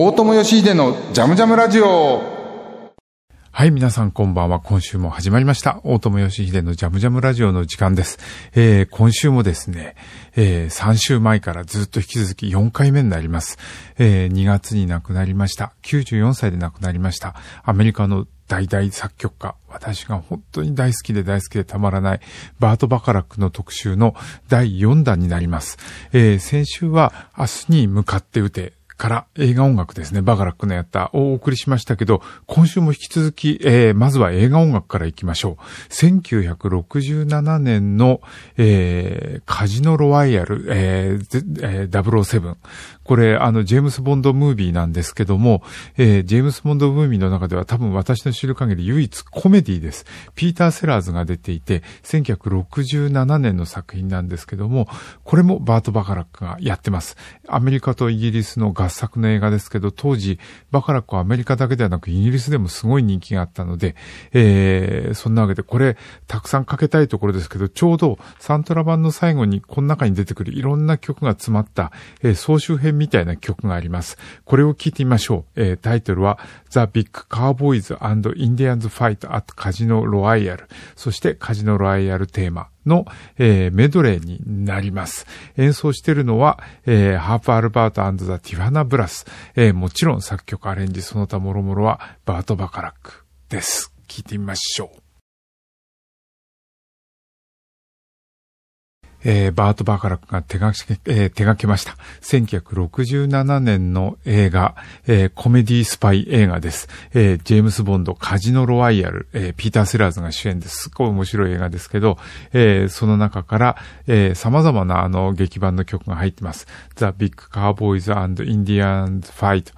大友義秀のジャムジャムラジオはい、皆さんこんばんは。今週も始まりました。大友義秀のジャムジャムラジオの時間です。えー、今週もですね、えー、3週前からずっと引き続き4回目になります。えー、2月に亡くなりました。94歳で亡くなりました。アメリカの大々作曲家。私が本当に大好きで大好きでたまらないバート・バカラックの特集の第4弾になります。えー、先週は明日に向かって打てから映画音楽ですね、バカラックのやったをお送りしましたけど、今週も引き続き、えー、まずは映画音楽からいきましょう。1967年の、えー、カジノロワイヤル、えー、007。これ、あの、ジェームス・ボンドムービーなんですけども、えー、ジェームス・ボンドムービーの中では多分私の知る限り唯一コメディです。ピーター・セラーズが出ていて、1967年の作品なんですけども、これもバート・バカラックがやってます。アメリカとイギリスの合作の映画ですけど、当時、バカラックはアメリカだけではなくイギリスでもすごい人気があったので、えー、そんなわけで、これ、たくさんかけたいところですけど、ちょうどサントラ版の最後にこの中に出てくるいろんな曲が詰まった、えー、総集編みたいな曲があります。これを聞いてみましょう。えー、タイトルは The Big Cowboys and Indians Fight at Casino Royale そしてカジノロワイヤルテーマの、えー、メドレーになります。演奏しているのは、えー、ハーブ・アルパートザ・ティファナ・ブラス。えー、もちろん作曲アレンジその他もろもろはバート・バカラックです。聞いてみましょう。えー、バート・バーカラックが手がけ、えー、手がけました。1967年の映画、えー、コメディスパイ映画です。えー、ジェームス・ボンド、カジノ・ロワイヤル、えー、ピーター・セラーズが主演です。すっごい面白い映画ですけど、えー、その中から、えー、様々なあの劇版の曲が入ってます。The Big Cowboys and Indians Fight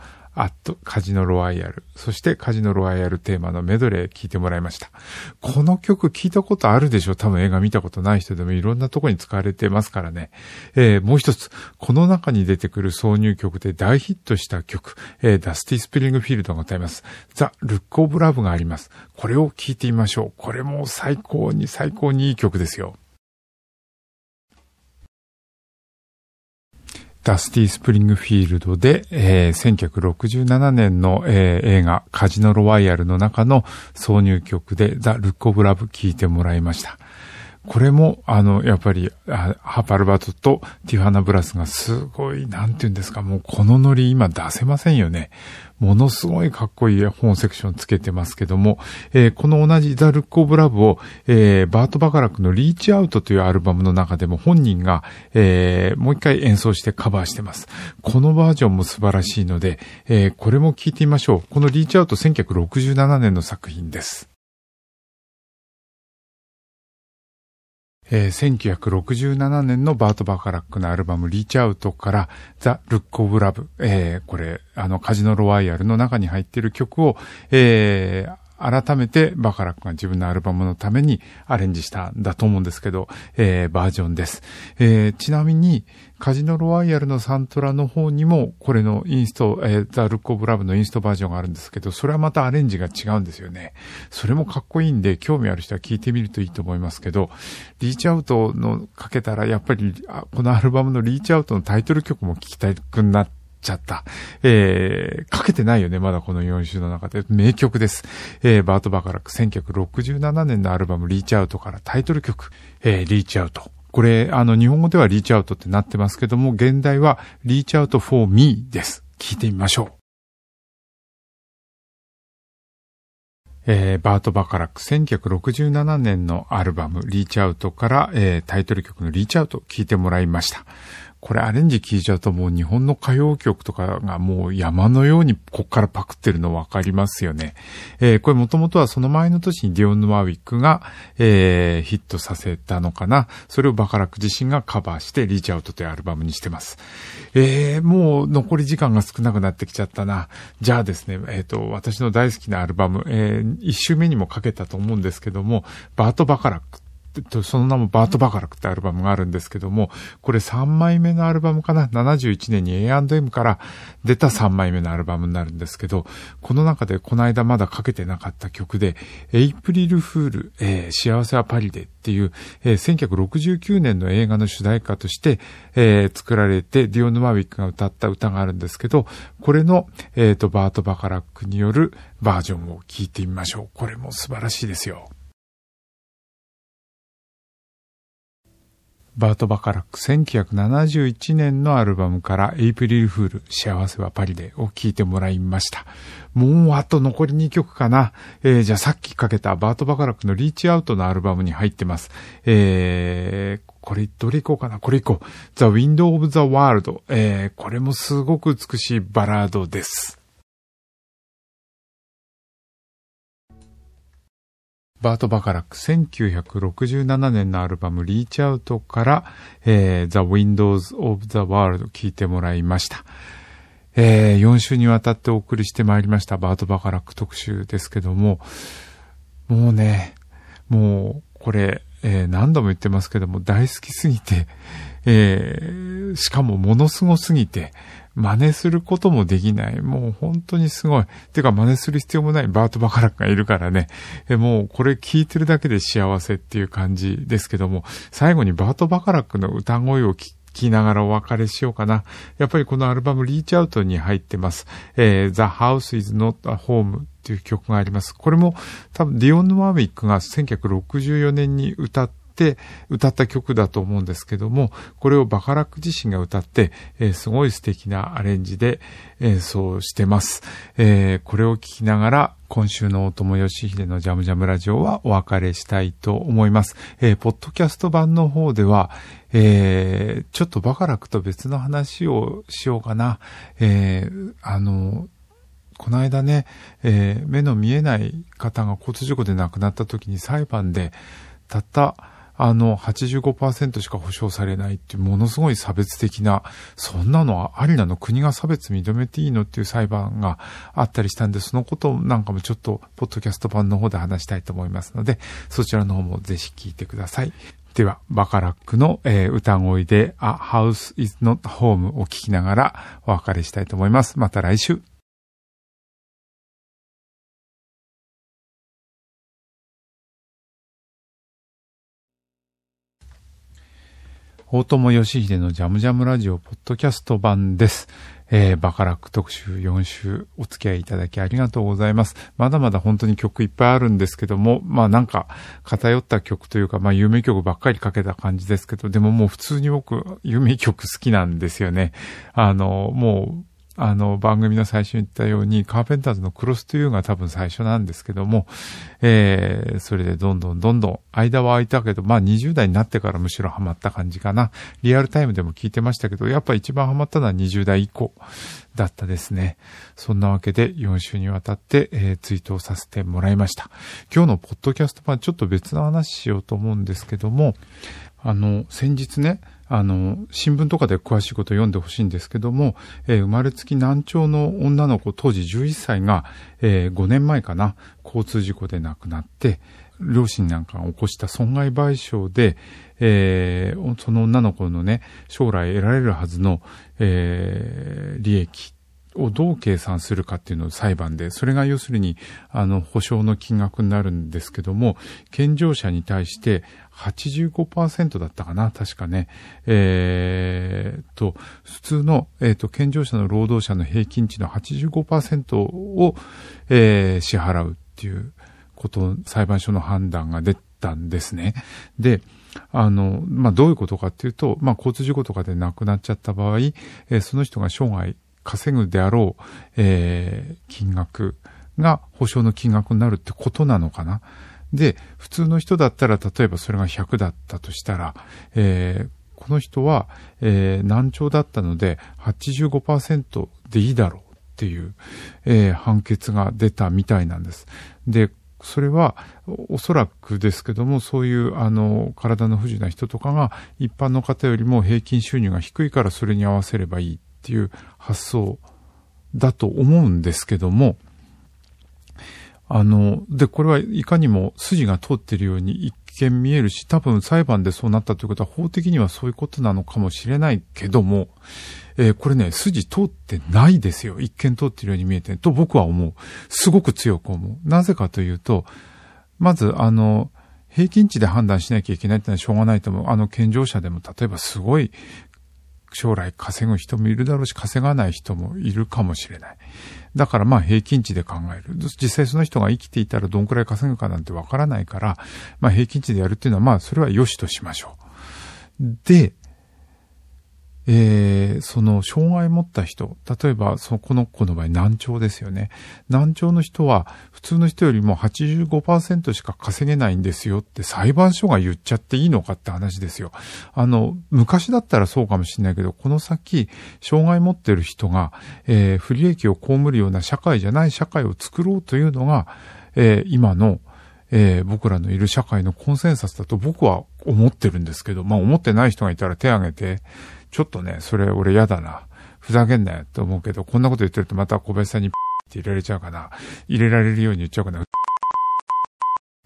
ットカジノロワイヤル。そしてカジノロワイヤルテーマのメドレー聞いてもらいました。この曲聞いたことあるでしょ？多分映画見たことない人でもいろんなとこに使われてますからね。えー、もう一つ、この中に出てくる挿入曲で大ヒットした曲、えー、ダスティスプリングフィールドが歌います。ザ・ルック・オブ・ラブがあります。これを聞いてみましょう。これも最高に最高にいい曲ですよ。ダスティ・スプリングフィールドで、えー、1967年の、えー、映画カジノロワイヤルの中の挿入曲でザ・ルック・オブ・ラブ聴いてもらいました。これも、あの、やっぱり、ハーブアルパートとティファナブラスがすごい、なんて言うんですか、もうこのノリ今出せませんよね。ものすごいかっこいい本セクションつけてますけども、えー、この同じザ・ルック・オブ・ラブを、えー、バート・バカラックのリーチ・アウトというアルバムの中でも本人が、えー、もう一回演奏してカバーしてます。このバージョンも素晴らしいので、え、これも聞いてみましょう。このリーチ・アウト1967年の作品です。えー、1967年のバート・バカラックのアルバムリーチアウトからザ・ルック・オブ・ラブ、えー、これ、あの、カジノ・ロワイヤルの中に入っている曲を、えー、改めてバカラックが自分のアルバムのためにアレンジしたんだと思うんですけど、えー、バージョンです。えー、ちなみに、カジノロワイヤルのサントラの方にも、これのインスト、えー、ザ・ルック・オブ・ラブのインストバージョンがあるんですけど、それはまたアレンジが違うんですよね。それもかっこいいんで、興味ある人は聞いてみるといいと思いますけど、リーチアウトのかけたら、やっぱり、このアルバムのリーチアウトのタイトル曲も聞きたくなって、ちゃった。えー、かけてないよね、まだこの4週の中で。名曲です。えー、バート・バカラック、1967年のアルバム、リーチアウトからタイトル曲、えー、リーチアウト。これ、あの、日本語ではリーチアウトってなってますけども、現代はリーチアウト for me です。聞いてみましょう。えー、バート・バカラック1967年のアルバムリーチアウトから、えー、タイトル曲のリーチアウト聞いてもらいました。これアレンジ聞いちゃうともう日本の歌謡曲とかがもう山のようにこっからパクってるの分かりますよね。えー、これもともとはその前の年にディオン・ヌワウィックが、えー、ヒットさせたのかな。それをバカラック自身がカバーしてリーチアウトというアルバムにしてます。えー、もう残り時間が少なくなってきちゃったな。じゃあですね、えっ、と、私の大好きなアルバム、えー、一周目にもかけたと思うんですけども、バート・バカラック。その名もバート・バカラクってアルバムがあるんですけども、これ3枚目のアルバムかな ?71 年に A&M から出た3枚目のアルバムになるんですけど、この中でこの間まだかけてなかった曲で、エイプリルフール、えー、幸せはパリでっていう、えー、1969年の映画の主題歌として、えー、作られて、ディオヌ・マウィックが歌った歌があるんですけど、これの、えっ、ー、と、バート・バカラックによるバージョンを聴いてみましょう。これも素晴らしいですよ。バート・バカラック1971年のアルバムからエイプリルフール幸せはパリでを聴いてもらいました。もうあと残り2曲かな。えー、じゃあさっきかけたバート・バカラックのリーチアウトのアルバムに入ってます。えー、これどれ行こうかなこれ行こう。The Window of the World。えー、これもすごく美しいバラードです。バート・バカラック1967年のアルバムリーチアウトから、えー、The Windows of the World 聞いてもらいました。えー、4週にわたってお送りしてまいりましたバート・バカラック特集ですけども、もうね、もうこれ、えー、何度も言ってますけども大好きすぎて、えー、しかもものすごすぎて、真似することもできない。もう本当にすごい。てか真似する必要もないバート・バカラックがいるからね。えもうこれ聞いてるだけで幸せっていう感じですけども、最後にバート・バカラックの歌声を聞きながらお別れしようかな。やっぱりこのアルバムリーチアウトに入ってます。えー、The House is Not a Home っていう曲があります。これも多分ディオン・ヌマーミックが1964年に歌っって歌った曲だと思うんですけども、これをバカラック自身が歌って、えー、すごい素敵なアレンジで演奏してます。えー、これを聴きながら、今週の大友義秀のジャムジャムラジオはお別れしたいと思います。えー、ポッドキャスト版の方では、えー、ちょっとバカラックと別の話をしようかな。えー、あの、この間ね、えー、目の見えない方が交通事故で亡くなった時に裁判で、たったあの、85%しか保証されないって、ものすごい差別的な、そんなのはありなの国が差別認めていいのっていう裁判があったりしたんで、そのことなんかもちょっと、ポッドキャスト版の方で話したいと思いますので、そちらの方もぜひ聞いてください。では、バカラックの、えー、歌声で、A House is Not Home を聞きながらお別れしたいと思います。また来週。大友義秀のジャムジャムラジオポッドキャスト版です。えー、バカラック特集4週お付き合いいただきありがとうございます。まだまだ本当に曲いっぱいあるんですけども、まあなんか偏った曲というか、まあ有名曲ばっかりかけた感じですけど、でももう普通に僕有名曲好きなんですよね。あの、もうあの、番組の最初に言ったように、カーペンターズのクロストゥーが多分最初なんですけども、えー、それでどんどんどんどん、間は空いたけど、まあ20代になってからむしろハマった感じかな。リアルタイムでも聞いてましたけど、やっぱ一番ハマったのは20代以降だったですね。そんなわけで4週にわたって、えー、ツイートをさせてもらいました。今日のポッドキャスト版ちょっと別の話しようと思うんですけども、あの、先日ね、あの、新聞とかで詳しいことを読んでほしいんですけども、えー、生まれつき難聴の女の子、当時11歳が、えー、5年前かな、交通事故で亡くなって、両親なんかが起こした損害賠償で、えー、その女の子のね、将来得られるはずの、えー、利益をどう計算するかっていうのを裁判で、それが要するに、あの、保証の金額になるんですけども、健常者に対して85%だったかな、確かね。えー、と、普通の、えっ、ー、と、健常者の労働者の平均値の85%を、えー、支払うっていうこと裁判所の判断が出たんですね。で、あの、まあ、どういうことかっていうと、まあ、交通事故とかで亡くなっちゃった場合、えー、その人が生涯稼ぐであろう、えー、金額が保証の金額になるってことなのかな。で、普通の人だったら、例えばそれが100だったとしたら、えー、この人は、えー、難聴だったので85%でいいだろうっていう、えー、判決が出たみたいなんです。で、それは、おそらくですけども、そういう、あの、体の不自由な人とかが、一般の方よりも平均収入が低いからそれに合わせればいいていう発想だと思うんですけども、あの、で、これはいかにも筋が通っているように一見見えるし、多分裁判でそうなったということは法的にはそういうことなのかもしれないけども、えー、これね、筋通ってないですよ。一見通ってるように見えてと僕は思う。すごく強く思う。なぜかというと、まず、あの、平均値で判断しなきゃいけないってのはしょうがないと思う。あの、健常者でも、例えばすごい、将来稼ぐ人もいるだろうし、稼がない人もいるかもしれない。だからまあ平均値で考える。実際その人が生きていたらどんくらい稼ぐかなんてわからないから、まあ平均値でやるっていうのはまあそれは良しとしましょう。で、えー、その障害を持った人、例えばそこの子の場合難聴ですよね。難聴の人は普通の人よりも85%しか稼げないんですよって裁判所が言っちゃっていいのかって話ですよ。あの、昔だったらそうかもしれないけど、この先、障害持ってる人が、えー、不利益を被るような社会じゃない社会を作ろうというのが、えー、今のえー、僕らのいる社会のコンセンサスだと僕は思ってるんですけど、まあ思ってない人がいたら手挙げて、ちょっとね、それ俺嫌だな。ふざけんなよって思うけど、こんなこと言ってるとまた小林さんにって入れられちゃうかな。入れられるように言っちゃうかな。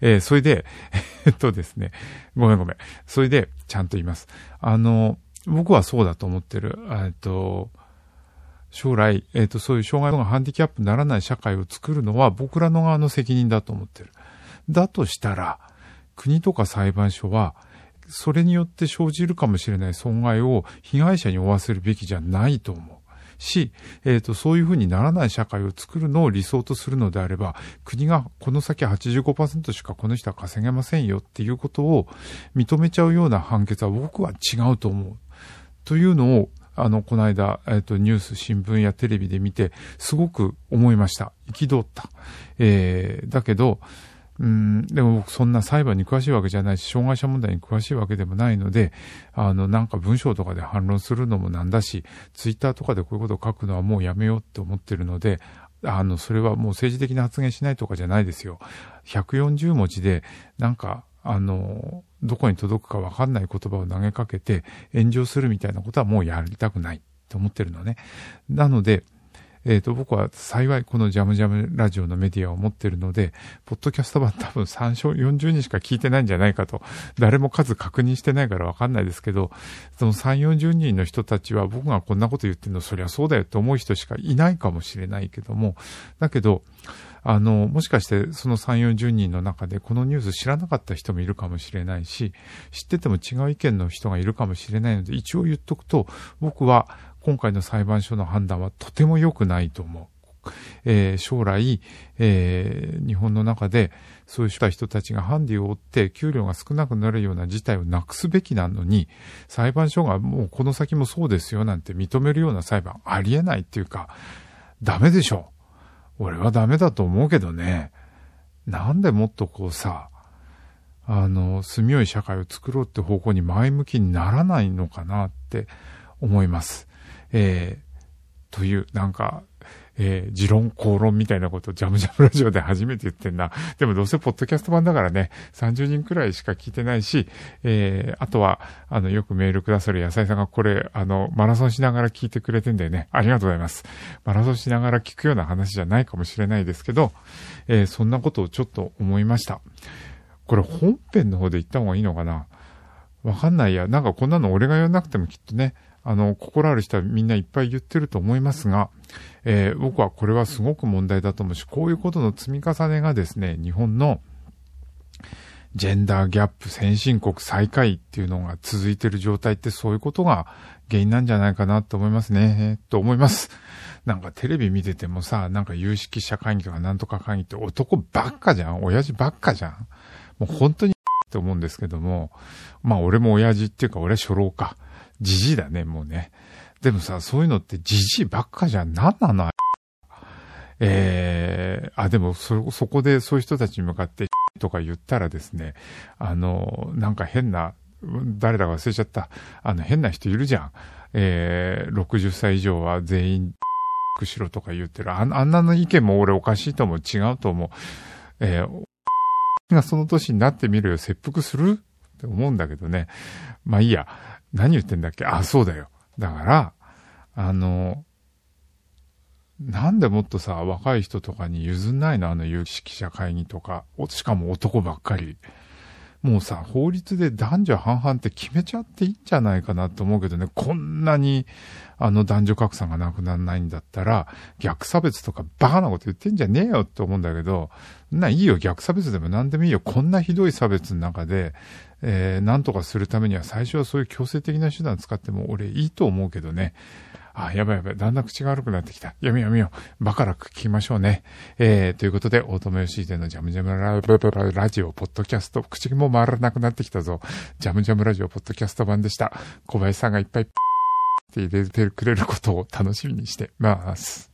えー、それで、えっとですね、ごめんごめん。それで、ちゃんと言います。あの、僕はそうだと思ってる。えっと、将来、えっと、そういう障害がハンディキャップにならない社会を作るのは僕らの側の責任だと思ってる。だとしたら、国とか裁判所は、それによって生じるかもしれない損害を被害者に負わせるべきじゃないと思う。し、えっ、ー、と、そういうふうにならない社会を作るのを理想とするのであれば、国がこの先85%しかこの人は稼げませんよっていうことを認めちゃうような判決は僕は違うと思う。というのを、あの、この間、えっ、ー、と、ニュース、新聞やテレビで見て、すごく思いました。憤った。えー、だけど、うん、でも僕そんな裁判に詳しいわけじゃないし、障害者問題に詳しいわけでもないので、あの、なんか文章とかで反論するのもなんだし、ツイッターとかでこういうことを書くのはもうやめようって思ってるので、あの、それはもう政治的な発言しないとかじゃないですよ。140文字で、なんか、あの、どこに届くかわかんない言葉を投げかけて炎上するみたいなことはもうやりたくないと思ってるのね。なので、えっ、ー、と、僕は幸いこのジャムジャムラジオのメディアを持ってるので、ポッドキャスト版多分3章40人しか聞いてないんじゃないかと、誰も数確認してないからわかんないですけど、その3、40人の人たちは僕がこんなこと言ってるの、そりゃそうだよって思う人しかいないかもしれないけども、だけど、あの、もしかしてその3、40人の中でこのニュース知らなかった人もいるかもしれないし、知ってても違う意見の人がいるかもしれないので、一応言っとくと、僕は今回の裁判所の判断はとても良くないと思う。えー、将来、えー、日本の中でそういう人たちがハンディを負って給料が少なくなるような事態をなくすべきなのに、裁判所がもうこの先もそうですよなんて認めるような裁判ありえないっていうか、ダメでしょ。俺はダメだと思うけどね。なんでもっとこうさ、あの、住みよい社会を作ろうって方向に前向きにならないのかなって思います。えー、という、なんか、えー、持論、公論みたいなことをジャムジャムラジオで初めて言ってんな。でもどうせポッドキャスト版だからね、30人くらいしか聞いてないし、えー、あとは、あの、よくメールくださる野菜さんがこれ、あの、マラソンしながら聞いてくれてんだよね。ありがとうございます。マラソンしながら聞くような話じゃないかもしれないですけど、えー、そんなことをちょっと思いました。これ本編の方で言った方がいいのかなわかんないや。なんかこんなの俺がやらなくてもきっとね、あの、心ある人はみんないっぱい言ってると思いますが、えー、僕はこれはすごく問題だと思うし、こういうことの積み重ねがですね、日本のジェンダーギャップ先進国最下位っていうのが続いてる状態ってそういうことが原因なんじゃないかなと思いますね。と思います。なんかテレビ見ててもさ、なんか有識者会議とかなんとか会議って男ばっかじゃん親父ばっかじゃんもう本当にって思うんですけども、まあ俺も親父っていうか俺は初老か。じじいだね、もうね。でもさ、そういうのってじじいばっかじゃん。なんなの？えー、あ、でも、そ、そこでそういう人たちに向かってとか言ったらですね、あの、なんか変な、誰だか忘れちゃった。あの、変な人いるじゃん。えー、60歳以上は全員、しろとか言ってる。ああんなの意見も俺おかしいと思う。違うと思う。えー、がその年になってみるよ。切腹する？って思うんだけどね。まあいいや。何言ってんだっけ？あ、そうだよ。だから、あの、なんでもっとさ、若い人とかに譲んないの？あの有識者会議とか。しかも男ばっかり。もうさ、法律で男女半々って決めちゃっていいんじゃないかなと思うけどね、こんなに、あの男女格差がなくならないんだったら、逆差別とかバカなこと言ってんじゃねえよって思うんだけど、な、いいよ、逆差別でも何でもいいよ。こんなひどい差別の中で、えー、なんとかするためには最初はそういう強制的な手段使っても俺いいと思うけどね。あ、やばいやばい。だんだん口が悪くなってきた。やめようやめよ。バカラク聞きましょうね。えー、ということで、オートメヨシーデのジャムジャムララジオ、ポッドキャスト、口も回らなくなってきたぞ。ジャムジャムラジオ、ポッドキャスト版でした。小林さんがいっぱいって入れてくれることを楽しみにしてます。